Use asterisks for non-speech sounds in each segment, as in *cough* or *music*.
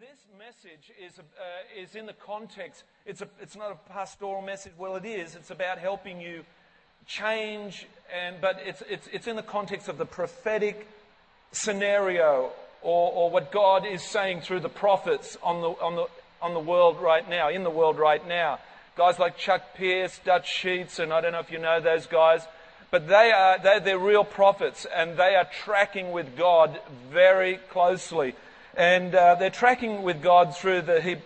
This message is, uh, is in the context, it's, a, it's not a pastoral message. Well, it is. It's about helping you change, and, but it's, it's, it's in the context of the prophetic scenario or, or what God is saying through the prophets on the, on, the, on the world right now, in the world right now. Guys like Chuck Pierce, Dutch Sheets, and I don't know if you know those guys, but they are, they're, they're real prophets and they are tracking with God very closely. And uh, they're tracking with God through the he-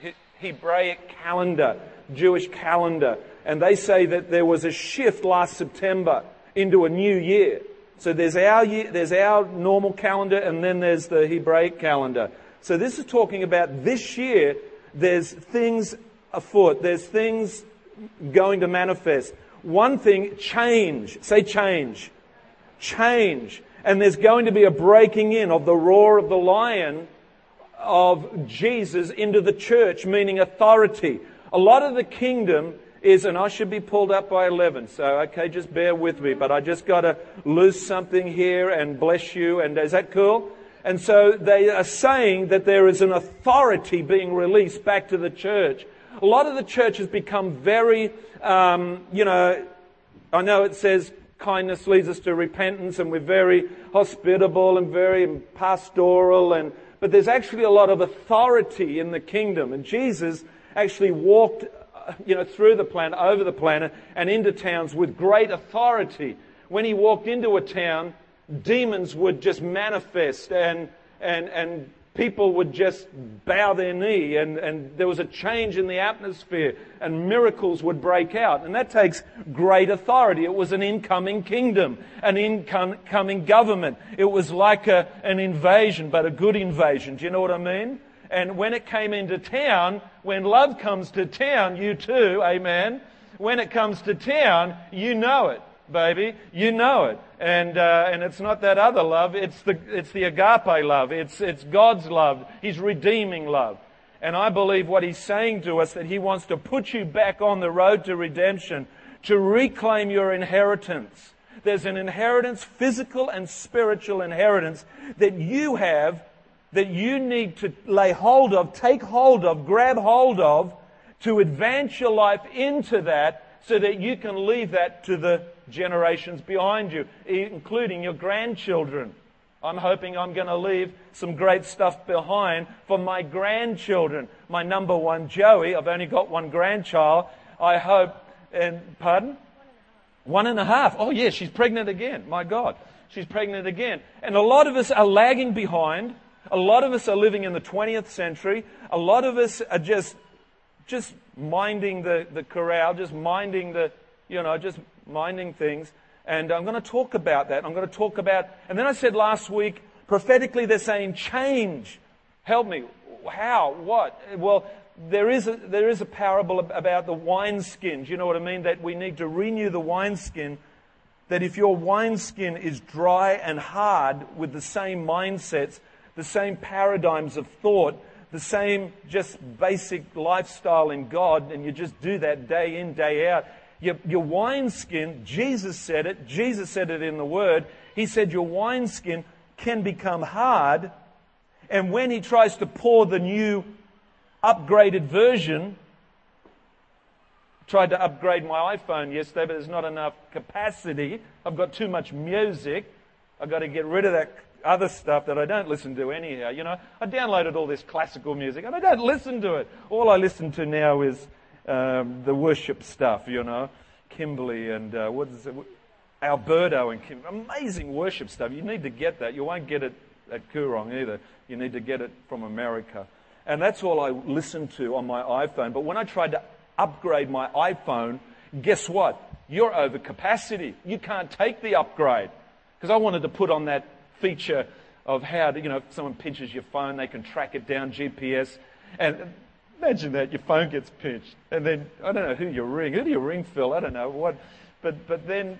he- Hebraic calendar, Jewish calendar. And they say that there was a shift last September into a new year. So there's our year, there's our normal calendar and then there's the Hebraic calendar. So this is talking about this year, there's things afoot. There's things going to manifest. One thing, change. Say change. Change and there's going to be a breaking in of the roar of the lion of Jesus into the church, meaning authority. A lot of the kingdom is, and I should be pulled up by 11, so okay, just bear with me, but I just got to lose something here and bless you, and is that cool? And so they are saying that there is an authority being released back to the church. A lot of the church has become very, um, you know, I know it says kindness leads us to repentance and we're very hospitable and very pastoral and but there's actually a lot of authority in the kingdom. And Jesus actually walked uh, you know through the planet over the planet and into towns with great authority. When he walked into a town demons would just manifest and and and people would just bow their knee and, and there was a change in the atmosphere and miracles would break out. And that takes great authority. It was an incoming kingdom, an incoming government. It was like a, an invasion, but a good invasion. Do you know what I mean? And when it came into town, when love comes to town, U2, amen. When it comes to town, you know it baby. You know it. And, uh, and it's not that other love. It's the, it's the agape love. It's, it's God's love. His redeeming love. And I believe what he's saying to us that he wants to put you back on the road to redemption, to reclaim your inheritance. There's an inheritance, physical and spiritual inheritance that you have that you need to lay hold of, take hold of, grab hold of to advance your life into that so that you can leave that to the generations behind you, including your grandchildren. I'm hoping I'm going to leave some great stuff behind for my grandchildren. My number one, Joey, I've only got one grandchild. I hope, and pardon? One and a half. Oh, yeah, she's pregnant again. My God. She's pregnant again. And a lot of us are lagging behind. A lot of us are living in the 20th century. A lot of us are just, just minding the, the corral, just minding the, you know, just minding things. And I'm going to talk about that. I'm going to talk about, and then I said last week, prophetically they're saying change. Help me. How? What? Well, there is a, there is a parable about the wineskin. Do you know what I mean? That we need to renew the wineskin. That if your wineskin is dry and hard with the same mindsets, the same paradigms of thought, the same just basic lifestyle in God, and you just do that day in, day out, your, your wineskin, Jesus said it, Jesus said it in the Word. He said your wineskin can become hard, and when he tries to pour the new upgraded version, tried to upgrade my iPhone yesterday, but there's not enough capacity. I've got too much music. I've got to get rid of that other stuff that I don't listen to anyhow. You know, I downloaded all this classical music and I don't listen to it. All I listen to now is um, the worship stuff, you know, Kimberly and uh, what is it? Alberto and Kim. Amazing worship stuff. You need to get that. You won't get it at Koorong either. You need to get it from America. And that's all I listen to on my iPhone. But when I tried to upgrade my iPhone, guess what? You're over capacity. You can't take the upgrade. Because I wanted to put on that feature of how, to, you know, if someone pinches your phone, they can track it down GPS. And Imagine that your phone gets pinched, and then I don't know who you ring. Who do you ring, Phil? I don't know what, but but then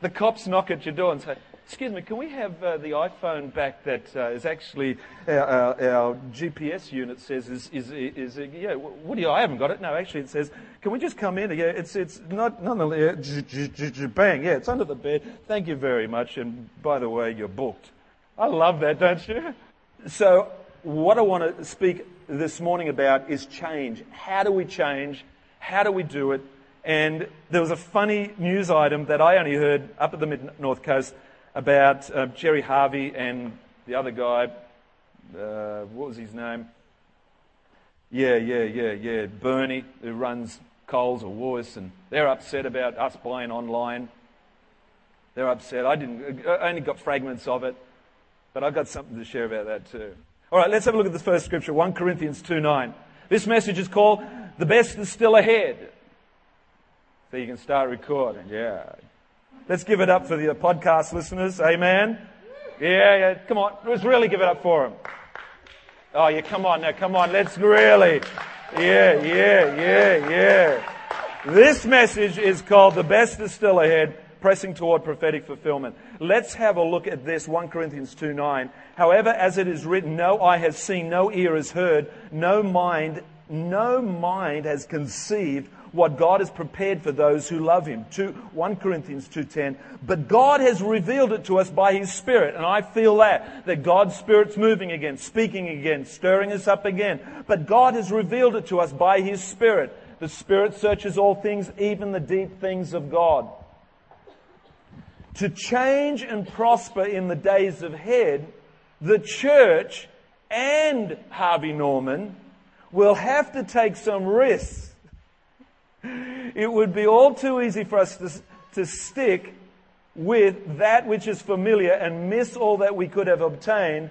the cops knock at your door and say, "Excuse me, can we have uh, the iPhone back that uh, is actually our, our, our, GPS unit says is is is, is yeah? What do you? I haven't got it. No, actually, it says, can we just come in? Yeah, it's it's not of the bang. Yeah, it's under the bed. Thank you very much. And by the way, you're booked. I love that, don't you? So what I want to speak this morning about is change. How do we change? How do we do it? And there was a funny news item that I only heard up at the Mid North Coast about uh, Gerry Harvey and the other guy. Uh, what was his name? Yeah, yeah, yeah, yeah. Bernie, who runs Coles or Woolworths, and they're upset about us buying online. They're upset. I didn't. I only got fragments of it, but I've got something to share about that too. All right, let's have a look at the first scripture, 1 Corinthians 2 9. This message is called The Best is Still Ahead. So you can start recording. Yeah. Let's give it up for the podcast listeners. Amen. Yeah, yeah. Come on. Let's really give it up for them. Oh, yeah. Come on now. Come on. Let's really. Yeah, yeah, yeah, yeah. This message is called The Best is Still Ahead pressing toward prophetic fulfillment. Let's have a look at this 1 Corinthians 2 9. However, as it is written, no eye has seen, no ear has heard, no mind, no mind has conceived what God has prepared for those who love him. 2, 1 Corinthians 2.10. But God has revealed it to us by his Spirit. And I feel that, that God's Spirit's moving again, speaking again, stirring us up again. But God has revealed it to us by his Spirit. The Spirit searches all things, even the deep things of God. To change and prosper in the days ahead, the church and Harvey Norman will have to take some risks it would be all too easy for us to, to stick with that which is familiar and miss all that we could have obtained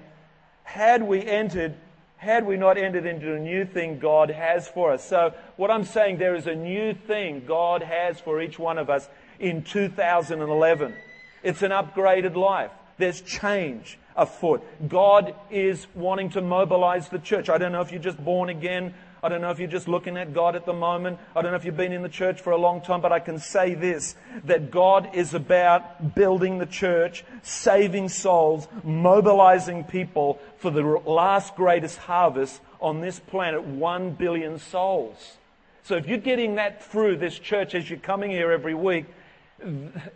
had we entered, had we not entered into a new thing God has for us. So what I'm saying, there is a new thing God has for each one of us in 2011. It's an upgraded life. There's change afoot. God is wanting to mobilize the church. I don't know if you're just born again I don't know if you're just looking at God at the moment. I don't know if you've been in the church for a long time, but I can say this, that God is about building the church, saving souls, mobilizing people for the last greatest harvest on this planet, one billion souls. So if you're getting that through this church as you're coming here every week,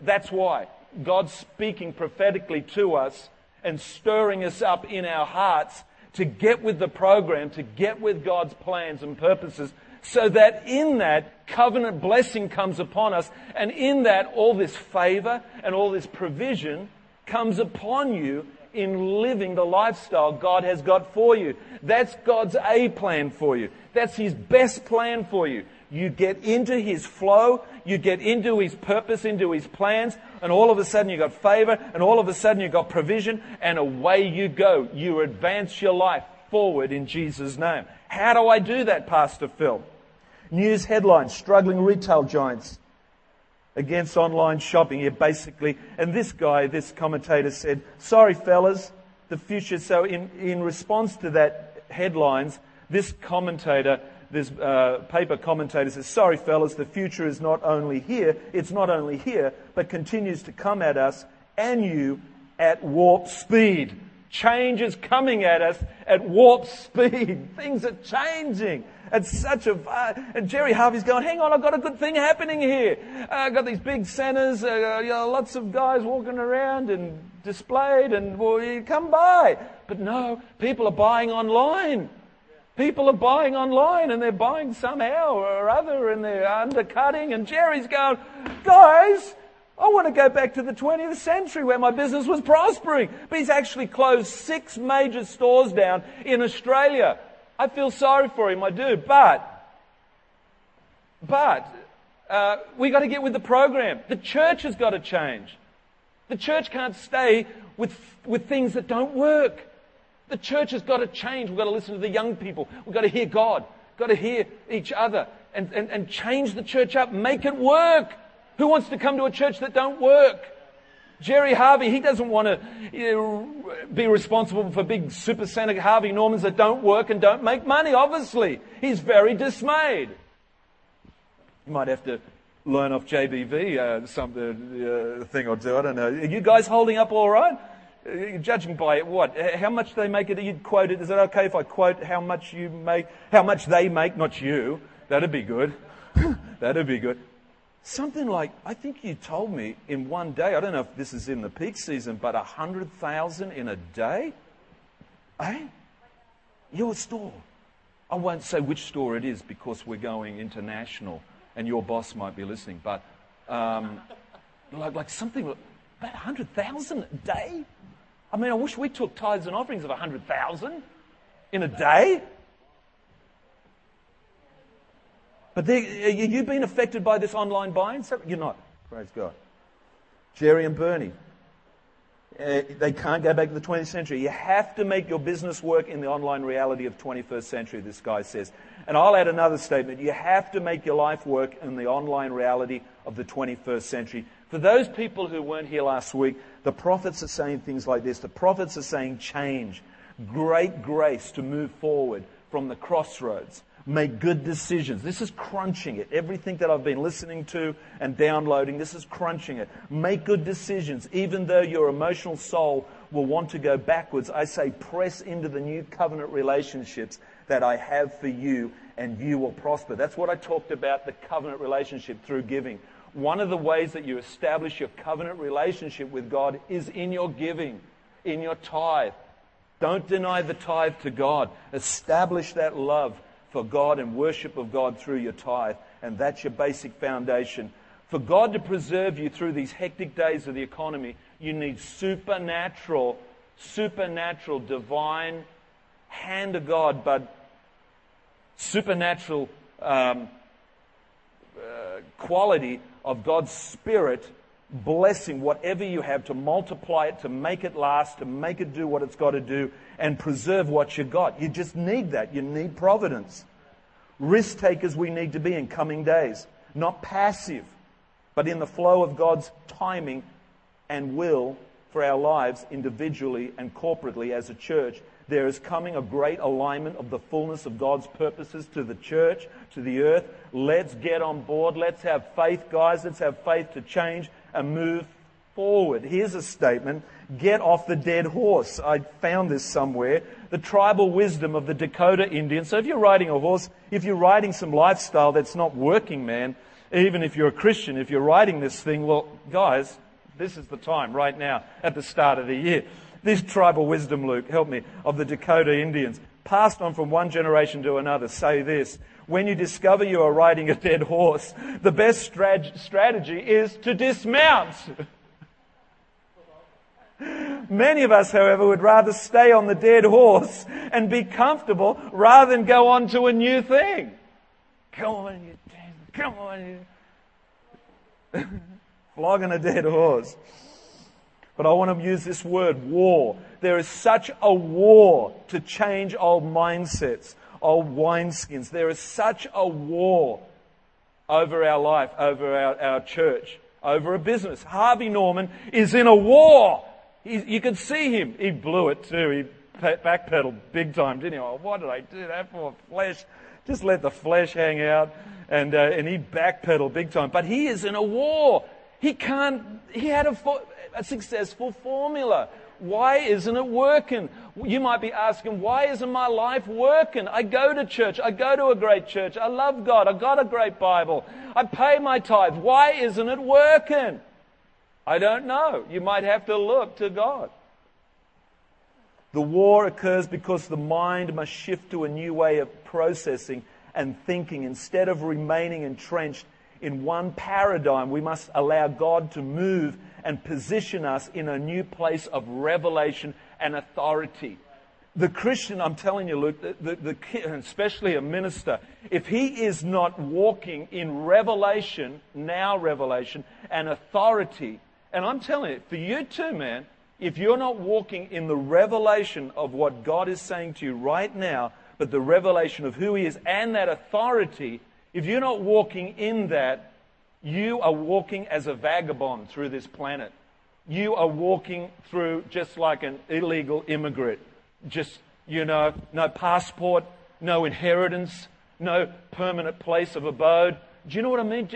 that's why. God's speaking prophetically to us and stirring us up in our hearts to get with the program, to get with God's plans and purposes, so that in that covenant blessing comes upon us, and in that all this favor and all this provision comes upon you in living the lifestyle God has got for you. That's God's A plan for you. That's His best plan for you. You get into His flow, you get into His purpose, into His plans, and all of a sudden you got favor, and all of a sudden you got provision, and away you go. You advance your life forward in Jesus' name. How do I do that, Pastor Phil? News headlines, struggling retail giants against online shopping. Yeah, basically, and this guy, this commentator said, sorry fellas, the future. So in, in response to that headlines, this commentator this uh, paper commentator says, sorry fellas, the future is not only here, it's not only here, but continues to come at us and you at warp speed. Change is coming at us at warp speed. *laughs* Things are changing. It's such a, and Gerry Harvey's going, hang on, I've got a good thing happening here. Uh, I've got these big centers, uh, you know, lots of guys walking around and displayed and well, you come by. But no, people are buying online. People are buying online and they're buying somehow or other and they're undercutting and Gerry's going, guys, I want to go back to the 20th century where my business was prospering. But he's actually closed six major stores down in Australia. I feel sorry for him, I do. But, but, uh, we got to get with the program. The church has got to change. The church can't stay with, with things that don't work. The church has got to change. We've got to listen to the young people. We've got to hear God. We've got to hear each other and, and, and change the church up. Make it work. Who wants to come to a church that don't work? Gerry Harvey, he doesn't want to you know, be responsible for big supersonic Harvey Normans that don't work and don't make money, obviously. He's very dismayed. You might have to learn off JBV uh, some uh, thing or two. I don't know. Are you guys holding up all right? Uh, judging by what? How much they make it, you'd quote it. Is it okay if I quote how much you make, how much they make, not you? That'd be good. *coughs* That'd be good. Something like, I think you told me in one day, I don't know if this is in the peak season, but a hundred thousand in a day? Eh? Your store. I won't say which store it is because we're going international and your boss might be listening, but um, like, like something about 100,000 a day? I mean, I wish we took tithes and offerings of 100,000 in a day. But you've been affected by this online buying? You're not. Praise God. Gerry and Bernie. Uh, they can't go back to the 20th century. You have to make your business work in the online reality of 21st century, this guy says. And I'll add another statement. You have to make your life work in the online reality of the 21st century. For those people who weren't here last week, the prophets are saying things like this. The prophets are saying change, great grace to move forward from the crossroads. Make good decisions. This is crunching it. Everything that I've been listening to and downloading, this is crunching it. Make good decisions. Even though your emotional soul will want to go backwards, I say press into the new covenant relationships that I have for you and you will prosper. That's what I talked about the covenant relationship through giving. One of the ways that you establish your covenant relationship with God is in your giving, in your tithe. Don't deny the tithe to God. Establish that love for God and worship of God through your tithe. And that's your basic foundation. For God to preserve you through these hectic days of the economy, you need supernatural, supernatural, divine hand of God, but supernatural um, uh, quality of God's Spirit blessing whatever you have to multiply it, to make it last, to make it do what it's got to do, and preserve what you've got. You just need that. You need providence. Risk takers we need to be in coming days. Not passive, but in the flow of God's timing and will for our lives individually and corporately as a church. There is coming a great alignment of the fullness of God's purposes to the church, to the earth. Let's get on board. Let's have faith, guys. Let's have faith to change and move forward. Here's a statement get off the dead horse. I found this somewhere. The tribal wisdom of the Dakota Indians. So if you're riding a horse, if you're riding some lifestyle that's not working, man, even if you're a Christian, if you're riding this thing, well, guys, this is the time right now at the start of the year. This tribal wisdom, Luke, help me, of the Dakota Indians, passed on from one generation to another, say this when you discover you are riding a dead horse, the best strategy is to dismount. Many of us, however, would rather stay on the dead horse and be comfortable rather than go on to a new thing. Come on, you dead, come on, you. *laughs* Flogging a dead horse. But I want to use this word, war. There is such a war to change old mindsets old wineskins. There is such a war over our life, over our, our church, over a business. Harvey Norman is in a war. He, you can see him. He blew it too. He backpedaled big time, didn't he? Oh, what did I do that for? Flesh. Just let the flesh hang out. And, uh, and he backpedaled big time. But he is in a war. He can't, he had a, a successful formula. Why isn't it working? You might be asking, why isn't my life working? I go to church. I go to a great church. I love God. I got a great Bible. I pay my tithe. Why isn't it working? I don't know. You might have to look to God. The war occurs because the mind must shift to a new way of processing and thinking. Instead of remaining entrenched in one paradigm, we must allow God to move and position us in a new place of revelation and authority. The Christian, I'm telling you, Luke, the, the, the, especially a minister, if he is not walking in revelation, now revelation, and authority, and I'm telling you, for you too, man, if you're not walking in the revelation of what God is saying to you right now, but the revelation of who He is and that authority, if you're not walking in that, you are walking as a vagabond through this planet. You are walking through just like an illegal immigrant. Just, you know, no passport, no inheritance, no permanent place of abode. Do you know what I mean?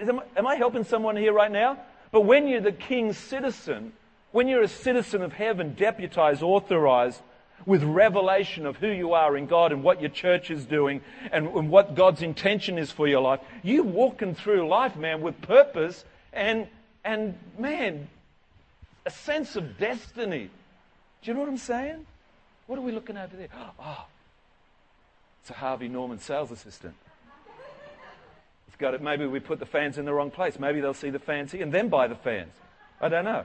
Am I helping someone here right now? But when you're the king's citizen, when you're a citizen of heaven, deputized, authorized, with revelation of who you are in God and what your church is doing and, and what God's intention is for your life. You walking through life, man, with purpose and, and man, a sense of destiny. Do you know what I'm saying? What are we looking over there? Oh, It's a Harvey Norman sales assistant. It's got it. Maybe we put the fans in the wrong place. Maybe they'll see the fans here and then buy the fans. I don't know.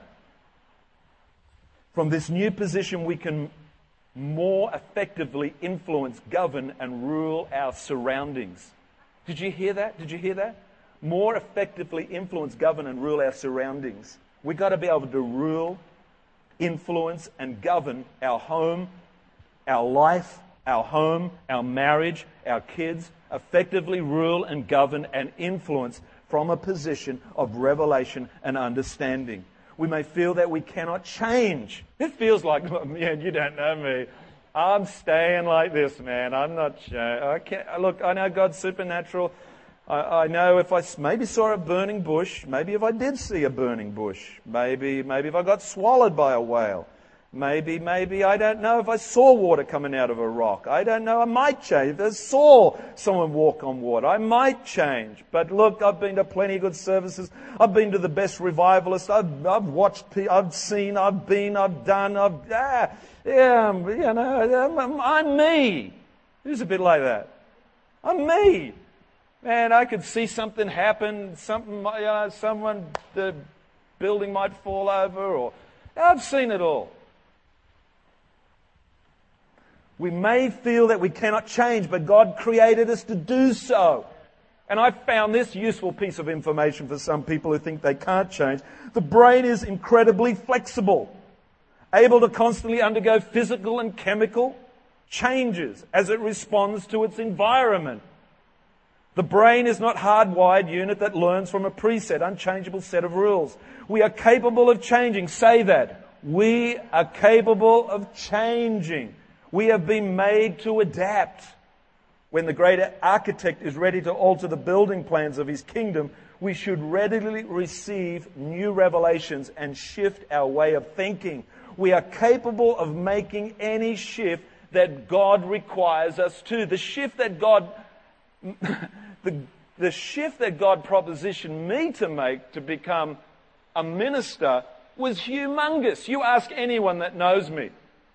From this new position, we can more effectively influence, govern, and rule our surroundings. Did you hear that? Did you hear that? More effectively influence, govern, and rule our surroundings. We've got to be able to rule, influence, and govern our home, our life, our home, our marriage, our kids, effectively rule and govern and influence from a position of revelation and understanding we may feel that we cannot change. It feels like, *laughs* man, you don't know me. I'm staying like this, man. I'm not. I can't, look, I know God's supernatural. I, I, know if I maybe saw a burning bush, maybe if I did see a burning bush, maybe maybe if I got swallowed by a whale, Maybe, maybe, I don't know if I saw water coming out of a rock. I don't know. I might change. I saw someone walk on water, I might change. But look, I've been to plenty of good services. I've been to the best revivalists. I've, I've watched, I've seen, I've been, I've done, I've, ah, yeah, you know, I'm, I'm me. It's a bit like that. I'm me. Man, I could see something happen, something, you know, someone, the building might fall over or, I've seen it all. We may feel that we cannot change, but God created us to do so. And I found this useful piece of information for some people who think they can't change. The brain is incredibly flexible, able to constantly undergo physical and chemical changes as it responds to its environment. The brain is not hardwired unit that learns from a preset, unchangeable set of rules. We are capable of changing. Say that. We are capable of changing. We have been made to adapt. When the great architect is ready to alter the building plans of his kingdom, we should readily receive new revelations and shift our way of thinking. We are capable of making any shift that God requires us to. The shift that God, *laughs* the, the shift that God propositioned me to make to become a minister was humongous. You ask anyone that knows me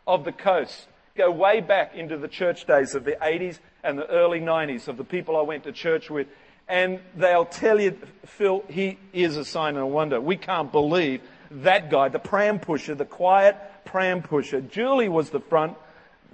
of the coast Go way back into the church days of the 80s and the early 90s of the people I went to church with. And they'll tell you, Phil, he is a sign and a wonder. We can't believe that guy, the pram pusher, the quiet pram pusher. Julie was the front.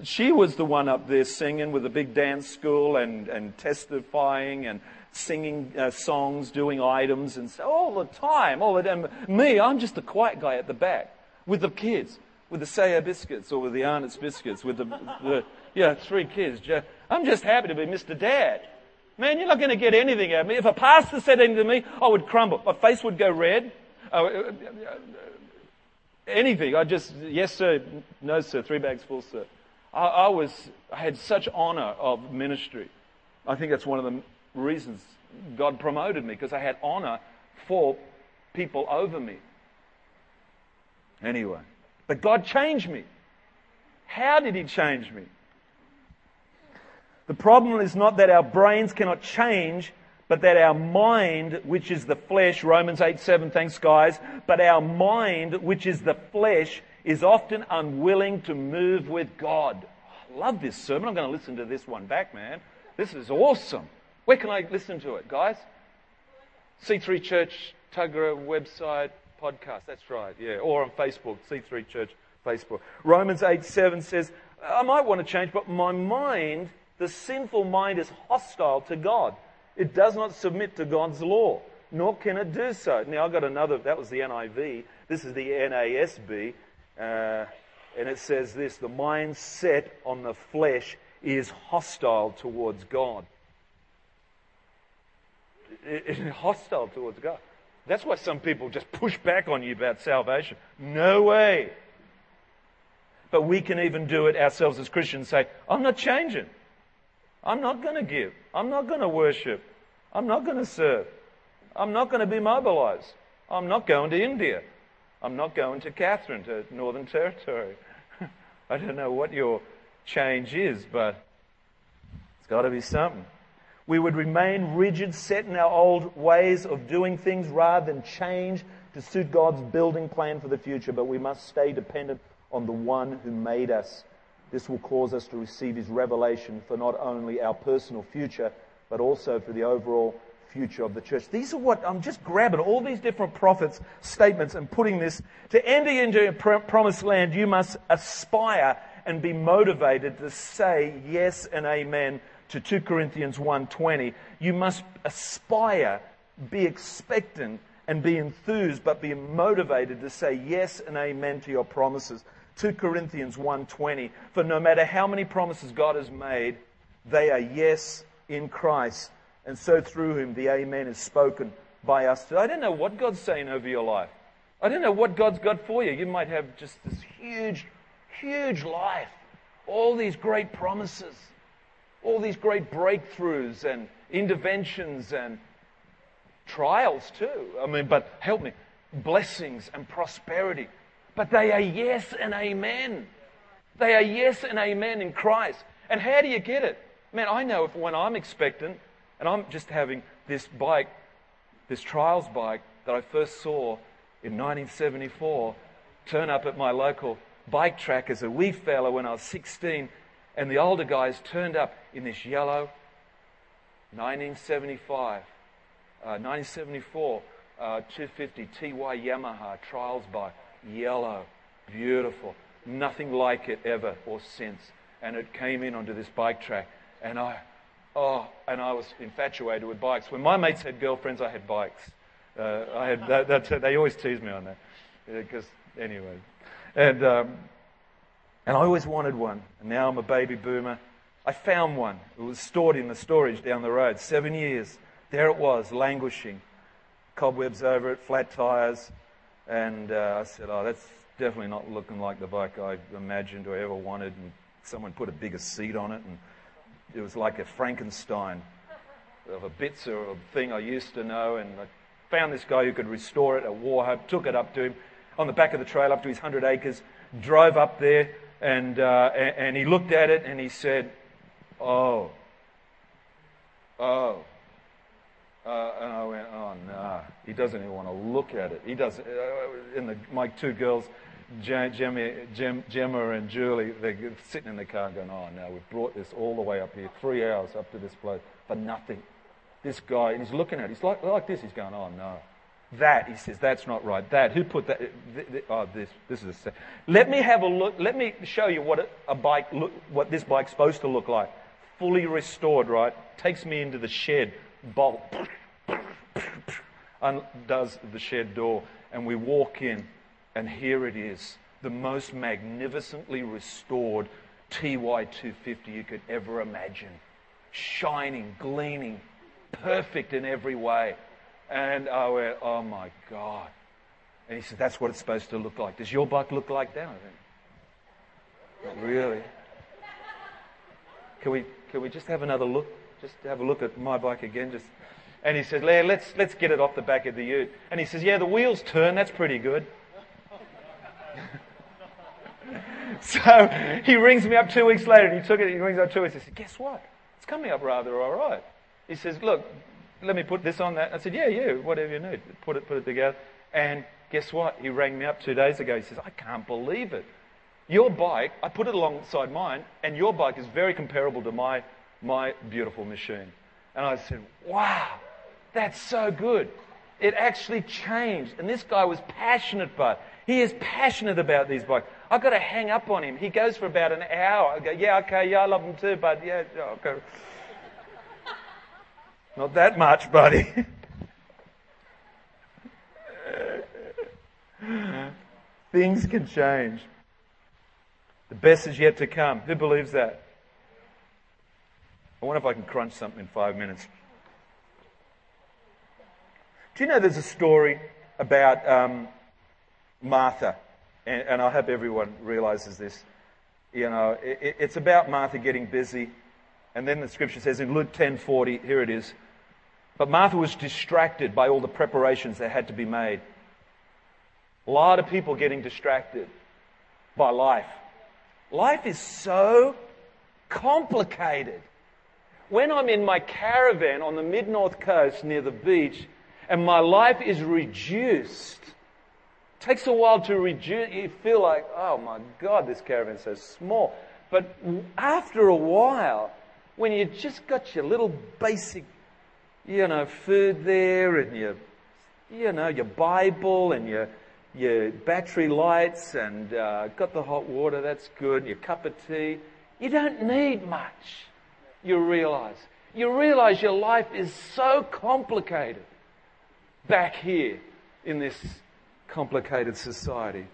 She was the one up there singing with a big dance school and, and testifying and singing uh, songs, doing items and so all the time, all the time. Me, I'm just the quiet guy at the back with the kids with the Sayer biscuits or with the Arnott's biscuits with the, the yeah, three kids. I'm just happy to be Mr. Dad. Man, you're not going to get anything out of me. If a pastor said anything to me, I would crumble. My face would go red. Uh, uh, uh, anything. I just, yes, sir, no, sir, three bags full, sir. I, I was, I had such honor of ministry. I think that's one of the reasons God promoted me because I had honor for people over me. Anyway. But God changed me. How did He change me? The problem is not that our brains cannot change, but that our mind, which is the flesh, Romans 8 7, thanks guys, but our mind, which is the flesh, is often unwilling to move with God. I love this sermon. I'm going to listen to this one back, man. This is awesome. Where can I listen to it, guys? C3 Church, Tuggerah website, podcast. That's right, yeah. Or on Facebook, C3 Church Facebook. Romans 8 7 says, I might want to change, but my mind, the sinful mind, is hostile to God. It does not submit to God's law, nor can it do so. Now, I've got another, that was the NIV. This is the NASB. Uh, and it says this the mind set on the flesh is hostile towards God. It, it, *laughs* hostile towards God. That's why some people just push back on you about salvation. No way. But we can even do it ourselves as Christians say, I'm not changing. I'm not going to give. I'm not going to worship. I'm not going to serve. I'm not going to be mobilized. I'm not going to India. I'm not going to Katherine, to Northern Territory. *laughs* I don't know what your change is, but it's got to be something. We would remain rigid, set in our old ways of doing things rather than change to suit God's building plan for the future, but we must stay dependent on the one who made us. This will cause us to receive His revelation for not only our personal future, but also for the overall future of the church. These are what I'm just grabbing all these different prophets' statements and putting this to enter into a promised land. You must aspire and be motivated to say yes and amen to 2 Corinthians 1:20. You must aspire, be expectant, and be enthused, but be motivated to say yes and amen to your promises. 2 Corinthians 1:20. For no matter how many promises God has made, they are yes in Christ and so through him the Amen is spoken by us. today. I don't know what God's saying over your life. I don't know what God's got for you. You might have just this huge, huge life, all these great promises, all these great breakthroughs and interventions and trials too. I mean, but help me, blessings and prosperity. But they are yes and amen. They are yes and amen in Christ. And how do you get it? Man, I know if when I'm expectant, and I'm just having this bike, this trials bike that I first saw in 1974 turn up at my local bike track as a wee fella when I was 16. And the older guys turned up in this yellow 1975, uh, 1974 uh, 250 TY Yamaha trials bike. Yellow, beautiful. Nothing like it ever or since. And it came in onto this bike track. And I, Oh, and I was infatuated with bikes. When my mates had girlfriends, I had bikes. Uh, I had that, that, they always tease me on that because anyway, and um, and I always wanted one. And now I'm a baby boomer. I found one. It was stored in the storage down the road. Seven years. There it was, languishing. Cobwebs over it, flat tires. And uh, I said, oh, that's definitely not looking like the bike I imagined or ever wanted. And someone put a bigger seat on it and it was like a Frankenstein of a bits or a thing I used to know. And I found this guy who could restore it at Wauchope, took it up to him on the back of the trail up to his 100 acres, drove up there, and, uh, and, he looked at it and he said, Oh, oh. Uh, and I went, oh no, he doesn't even want to look at it. He doesn't. Uh, and the, my two girls, Gemma, Gemma and Julie, they're sitting in the car going, oh no, we've brought this all the way up here, three hours up to this place for nothing. This guy, and he's looking at it, he's like, like this, he's going, oh no. That, he says, that's not right. That, who put that? Oh, this, this is a. Let me have a look, let me show you what a, bike, look, what this bike's supposed to look like. Fully restored, right? Takes me into the shed, bolt, undoes the shed door, and we walk in and here it is, the most magnificently restored TY250 you could ever imagine. Shining, gleaming, perfect in every way. And I went, oh my God. And he said, that's what it's supposed to look like. Does your bike look like that? I went, not really. Can we, can we just have another look? Just have a look at my bike again. Just, and he said, let's, let's get it off the back of the ute. And he says, yeah, the wheels turn. That's pretty good. *laughs* so he rings me up two weeks later and he took it, he rings up two weeks. I said, guess what? It's coming up rather all right. He says, look, let me put this on that. I said, yeah, yeah, whatever you need. Put it, put it together. And guess what? He rang me up two days ago. He says, I can't believe it. Your bike, I put it alongside mine, and your bike is very comparable to my, my beautiful machine. And I said, wow, that's so good. It actually changed. And this guy was passionate about it. He is passionate about these bikes. I've got to hang up on him. He goes for about an hour. I go, yeah, okay, yeah, I love them too, but yeah, okay. Not that much, buddy. Things can change. The best is yet to come. Who believes that? I wonder if I can crunch something in five minutes. Do you know there's a story about um, Martha? And, and, I hope everyone realizes this. You know, it, it's about Martha getting busy. And then the scripture says in Luke 10:40, here it is. But Martha was distracted by all the preparations that had to be made. A lot of people getting distracted by life. Life is so complicated. When I'm in my caravan on the mid north coast near the beach, and my life is reduced. It takes a while to reduce. You feel like, oh my God, this caravan's so small. But after a while, when you just got your little basic, you know, food there and your, you know, your Bible and your, your battery lights and uh, got the hot water, that's good, your cup of tea, you don't need much. You realize. You realize your life is so complicated back here in this complicated society.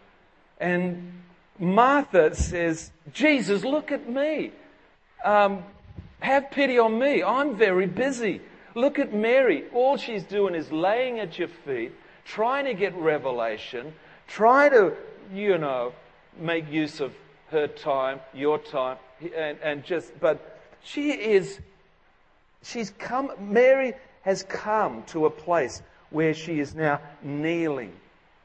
And Martha says, Jesus, look at me. Um, have pity on me. I'm very busy. Look at Mary. All she's doing is laying at your feet, trying to get revelation, trying to, you know, make use of her time, your time, and, and just, but she is, she's come, Mary has come to a place where she is now kneeling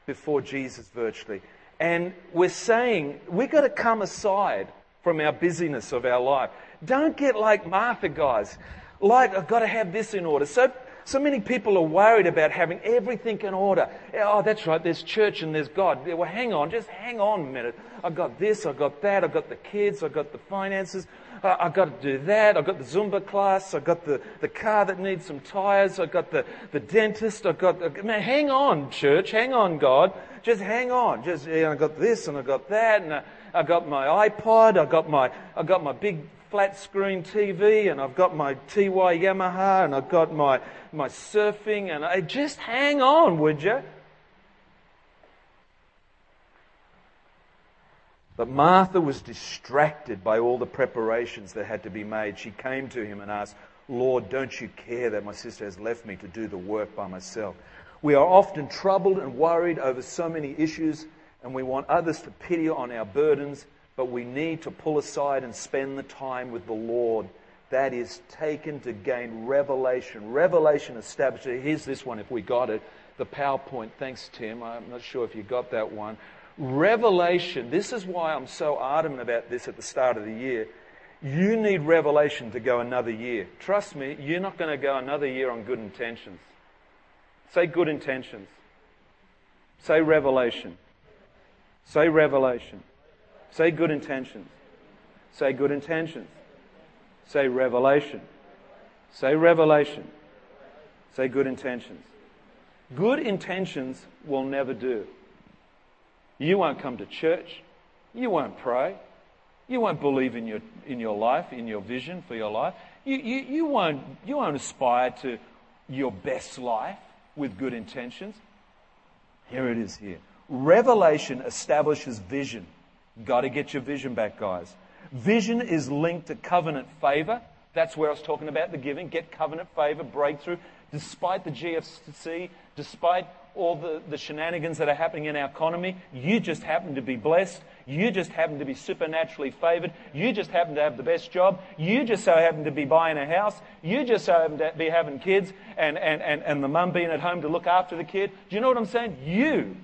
before Jesus virtually. And we're saying we've got to come aside from our busyness of our life. Don't get like Martha, guys. Like, I've got to have this in order. So, so many people are worried about having everything in order. Oh, that's right, there's church and there's God. Well, hang on, just hang on a minute. I've got this, I've got that, I've got the kids, I've got the finances, uh, I've got to do that. I've got the Zumba class. I've got the, the car that needs some tires. I've got the, the dentist. I've got, uh, man, hang on, church. Hang on, God. Just hang on. Just, you know, I've got this and I've got that and I, uh, I've got my iPod. I've got my, I've got my big flat screen TV and I've got my TY Yamaha and I've got my, my surfing and I just hang on, would you? But Martha was distracted by all the preparations that had to be made. She came to him and asked, Lord, don't you care that my sister has left me to do the work by myself? We are often troubled and worried over so many issues, and we want others to pity on our burdens, but we need to pull aside and spend the time with the Lord. That is taken to gain revelation. Revelation established. Here's this one if we got it. The PowerPoint. Thanks, Tim. I'm not sure if you got that one. Revelation, this is why I'm so adamant about this at the start of the year. You need revelation to go another year. Trust me, you're not going to go another year on good intentions. Say good intentions. Say revelation. Say revelation. Say good intentions. Say good intentions. Say revelation. Say revelation. Say good intentions. Good intentions will never do. You won't come to church. You won't pray. You won't believe in your, in your life, in your vision for your life. You, you, you, won't, you won't aspire to your best life with good intentions. Here it is here. Revelation establishes vision. Got to get your vision back, guys. Vision is linked to covenant favor. That's where I was talking about the giving. Get covenant favor, breakthrough. Despite the GFC, despite all the, the shenanigans that are happening in our economy. You just happen to be blessed. You just happen to be supernaturally favored. You just happen to have the best job. You just so happen to be buying a house. You just so happen to be having kids and, and, and, and the mum being at home to look after the kid. Do you know what I'm saying? You.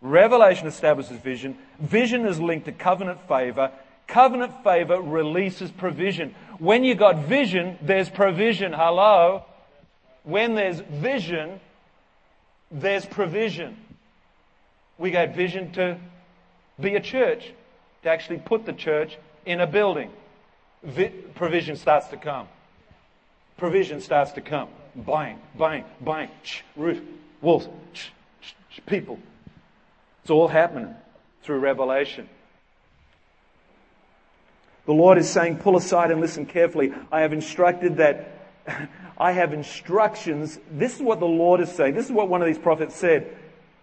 Revelation establishes vision. Vision is linked to covenant favor. Covenant favor releases provision. When you got vision, there's provision. Hello? when there's vision, there's provision. We gave vision to be a church, to actually put the church in a building. Vi- provision starts to come. Provision starts to come. Bang, bang, bang. Shh, roof, walls, shh, shh, people. It's all happening through revelation. The Lord is saying, pull aside and listen carefully. I have instructed that *laughs* I have instructions. This is what the Lord is saying. This is what one of these prophets said.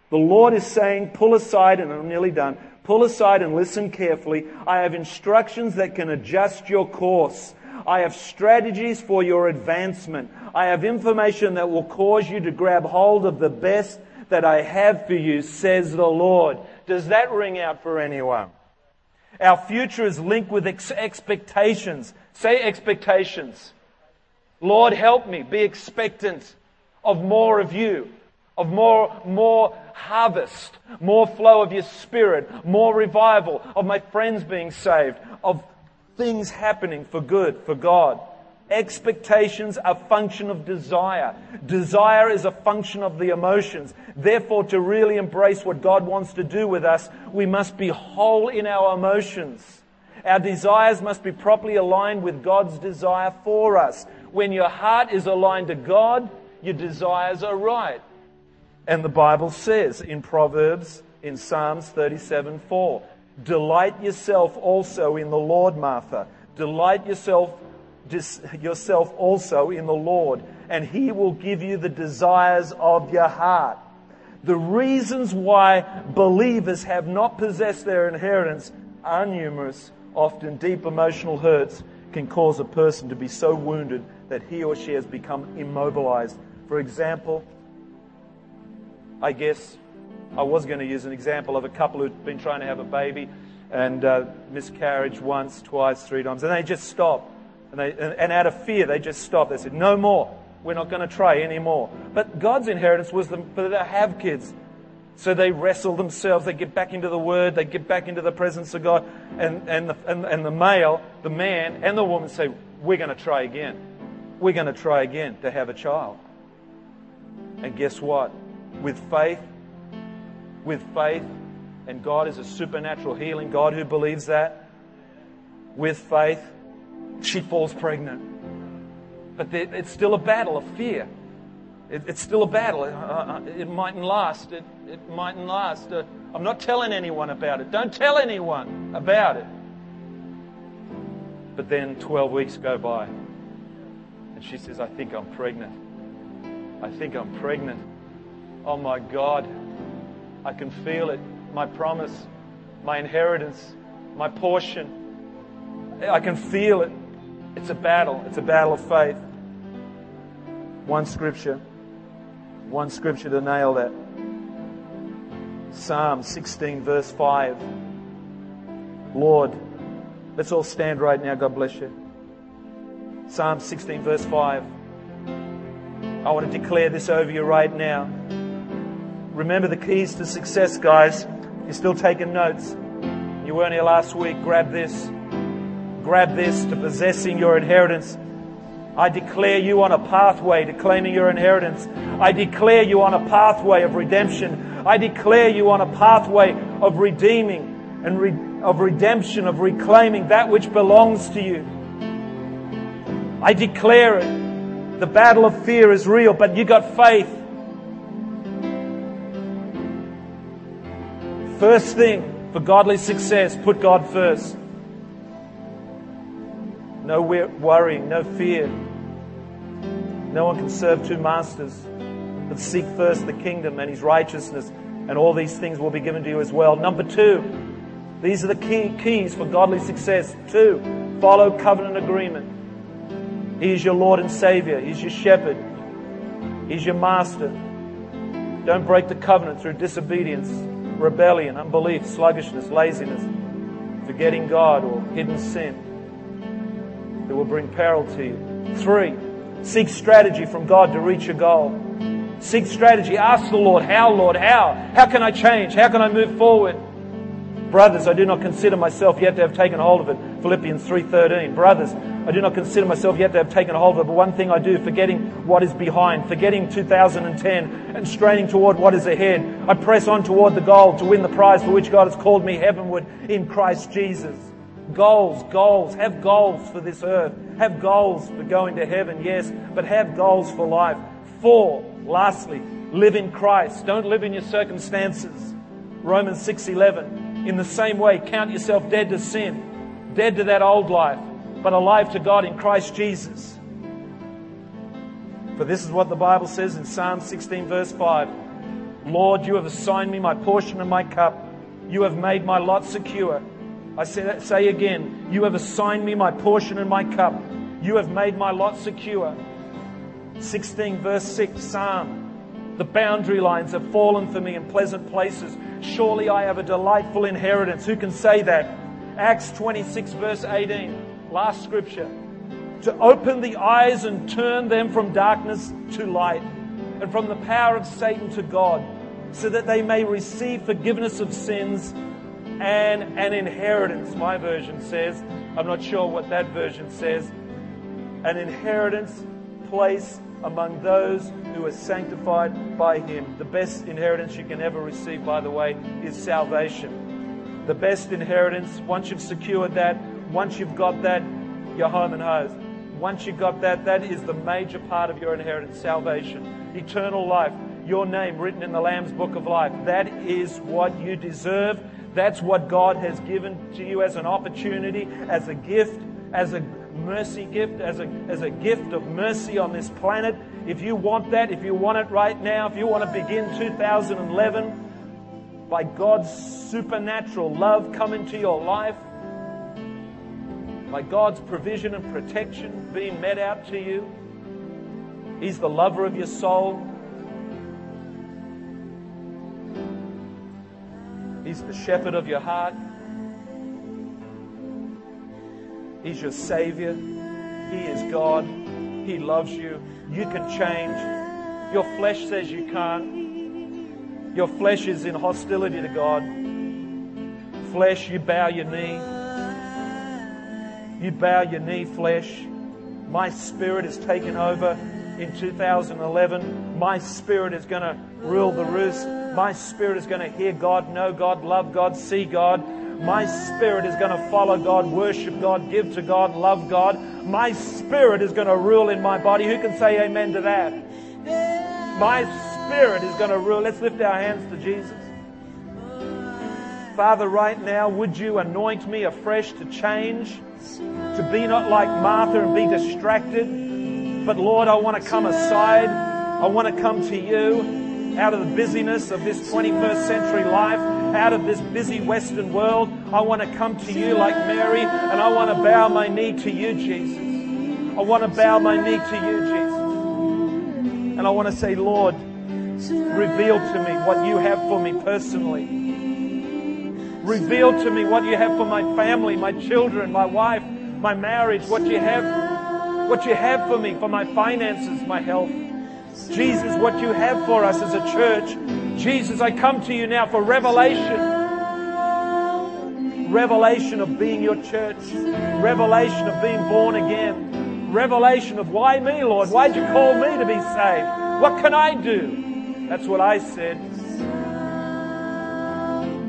The Lord is saying, pull aside, and I'm nearly done. Pull aside and listen carefully. I have instructions that can adjust your course. I have strategies for your advancement. I have information that will cause you to grab hold of the best that I have for you, says the Lord. Does that ring out for anyone? Our future is linked with ex- expectations. Say expectations. Lord, help me be expectant of more of you, of more, more harvest, more flow of your spirit, more revival, of my friends being saved, of things happening for good, for God. Expectations are function of desire. Desire is a function of the emotions. Therefore, to really embrace what God wants to do with us, we must be whole in our emotions. Our desires must be properly aligned with God's desire for us. When your heart is aligned to God, your desires are right. And the Bible says in Proverbs, in Psalms 37 4, delight yourself also in the Lord, Martha. Delight yourself, yourself also in the Lord, and He will give you the desires of your heart. The reasons why believers have not possessed their inheritance are numerous. Often deep emotional hurts can cause a person to be so wounded that he or she has become immobilized. For example, I guess I was going to use an example of a couple who'd been trying to have a baby and uh, miscarriage once, twice, three times, and they just stopped. And, they, and, out of fear, they just stopped. They said, No more. We're not going to try anymore. But God's inheritance was for them to have kids. So they wrestle themselves, they get back into the Word, they get back into the presence of God, and, and, the, and, and the male, the man, and the woman say, We're going to try again. We're going to try again to have a child. And guess what? With faith, with faith, and God is a supernatural healing God who believes that, with faith, she falls pregnant. But it's still a battle of fear. it's still a battle. Uh, uh, it, mightn't last. It, it mightn't last. Uh, I'm not telling anyone about it. Don't tell anyone about it. But then 12 weeks go by. And she says, I think I'm pregnant. I think I'm pregnant. Oh my God. I can feel it. My promise, my inheritance, my portion. I can feel it. It's a battle. It's a battle of faith. One scripture. One scripture to nail that. Psalm 16, verse 5. Lord, let's all stand right now. God bless you. Psalm 16, verse 5. I want to declare this over you right now. Remember the keys to success, guys. You're still taking notes. You weren't here last week. Grab this. Grab this to possessing your inheritance. I declare you on a pathway to claiming your inheritance. I declare you on a pathway of redemption. I declare you on a pathway of redeeming and re- of redemption, of reclaiming that which belongs to you. I declare it. The battle of fear is real, but you got faith. First thing for godly success, put God first. No worrying, no fear. No one can serve two masters. But seek first the kingdom and his righteousness, and all these things will be given to you as well. Number two, these are the key keys for godly success. Two, follow covenant agreement. He is your Lord and Savior. He's your shepherd. He's your master. Don't break the covenant through disobedience, rebellion, unbelief, sluggishness, laziness, forgetting God, or hidden sin that will bring peril to you. Three, seek strategy from God to reach your goal. Seek strategy. Ask the Lord, how, Lord, how? How can I change? How can I move forward? Brothers, I do not consider myself yet to have taken hold of it. Philippians 3.13. Brothers, I do not consider myself yet to have taken hold of it, but one thing I do, forgetting what is behind, forgetting 2010 and straining toward what is ahead, I press on toward the goal to win the prize for which God has called me heavenward in Christ Jesus. Goals, goals. Have goals for this earth. Have goals for going to heaven, yes, but have goals for life. Four, lastly, live in Christ. Don't live in your circumstances. Romans 6:11. In the same way, count yourself dead to sin, dead to that old life, but alive to God in Christ Jesus. For this is what the Bible says in Psalm 16 verse 5. Lord, you have assigned me my portion and my cup. You have made my lot secure. I say, that, say again, you have assigned me my portion and my cup. You have made my lot secure. 16 verse 6 Psalm. The boundary lines have fallen for me in pleasant places. Surely I have a delightful inheritance. Who can say that? Acts 26 verse 18. Last scripture. To open the eyes and turn them from darkness to light and from the power of Satan to God so that they may receive forgiveness of sins and an inheritance, my version says. I'm not sure what that version says. an inheritance place among those who are sanctified by Him. The best inheritance you can ever receive, by the way, is salvation. The best inheritance, once you've secured that, once you've got that, you're home and home. Once you've got that, that is the major part of your inheritance salvation, eternal life, your name written in the Lamb's book of life. That is what you deserve. That's what God has given to you as an opportunity, as a gift, as a mercy gift, as a, as a gift of mercy on this planet. If you want that, if you want it right now, if you want to begin 2011 by God's supernatural love coming to your life, by God's provision and protection being met out to you, He's the lover of your soul. He's the shepherd of your heart. He's your Savior. He is God. He loves you. You can change. Your flesh says you can't. Your flesh is in hostility to God. Flesh, you bow your knee. You bow your knee, flesh. My spirit is taken over in 2011. My spirit is going to rule the roost. My spirit is going to hear God, know God, love God, see God. My spirit is going to follow God, worship God, give to God, love God. My spirit is going to rule in my body. Who can say amen to that? My spirit is going to rule. Let's lift our hands to Jesus. Father, right now, would you anoint me afresh to change, to be not like Martha and be distracted, but Lord, I want to come aside. I want to come to you out of the busyness of this 21st century life out of this busy Western world. I want to come to you like Mary and I want to bow my knee to you, Jesus. I want to bow my knee to you, Jesus. And I want to say, Lord, reveal to me what you have for me personally. Reveal to me what you have for my family, my children, my wife, my marriage, what you have, what you have for me, for my finances, my health. Jesus, what you have for us as a church. Jesus, I come to you now for revelation. Revelation of being your church. Revelation of being born again. Revelation of why me, Lord? Why'd you call me to be saved? What can I do? That's what I said.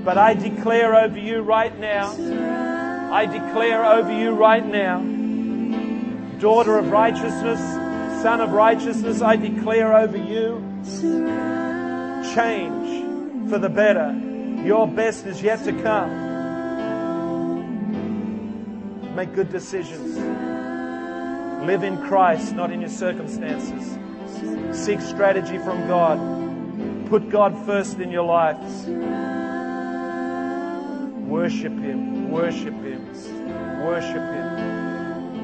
But I declare over you right now, I declare over you right now, daughter of righteousness, son of righteousness, I declare over you, change for the better. Your best is yet to come. Make good decisions. Live in Christ, not in your circumstances. Seek strategy from God. Put God first in your life. Worship Him. Worship Him. Worship Him.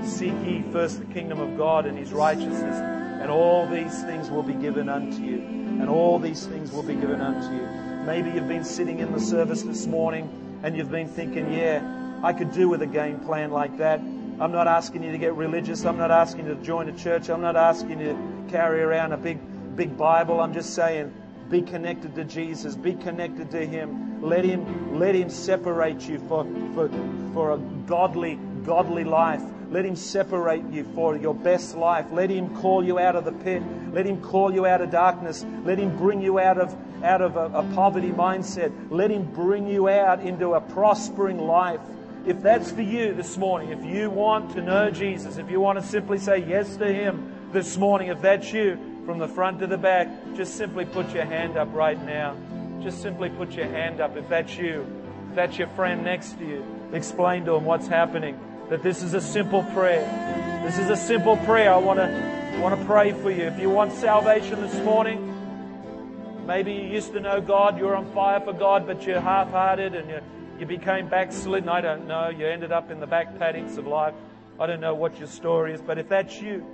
Seek ye first the kingdom of God and His righteousness, and all these things will be given unto you. And all these things will be given unto you. Maybe you've been sitting in the service this morning and you've been thinking, yeah, I could do with a game plan like that. I'm not asking you to get religious. I'm not asking you to join a church. I'm not asking you to carry around a big, big Bible. I'm just saying, be connected to Jesus. Be connected to Him. Let Him, let Him separate you for, for, for a godly, godly life. Let Him separate you for your best life. Let Him call you out of the pit. Let Him call you out of darkness. Let Him bring you out of, out of a, a poverty mindset. Let Him bring you out into a prospering life. If that's for you this morning, if you want to know Jesus, if you want to simply say yes to Him this morning, if that's you, from the front to the back, just simply put your hand up right now. Just simply put your hand up if that's you. If that's your friend next to you, explain to him what's happening. That this is a simple prayer. This is a simple prayer. I want to want to pray for you. If you want salvation this morning, maybe you used to know God, you're on fire for God, but you're half-hearted and you you became backslidden. I don't know. You ended up in the back paddocks of life. I don't know what your story is, but if that's you,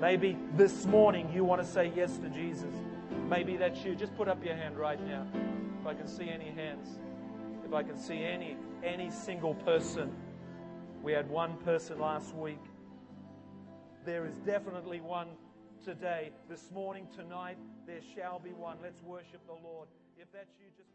maybe this morning you want to say yes to Jesus. Maybe that's you. Just put up your hand right now. If I can see any hands. If I can see any any single person. We had one person last week. There is definitely one today. This morning, tonight, there shall be one. Let's worship the Lord. If that's you, just.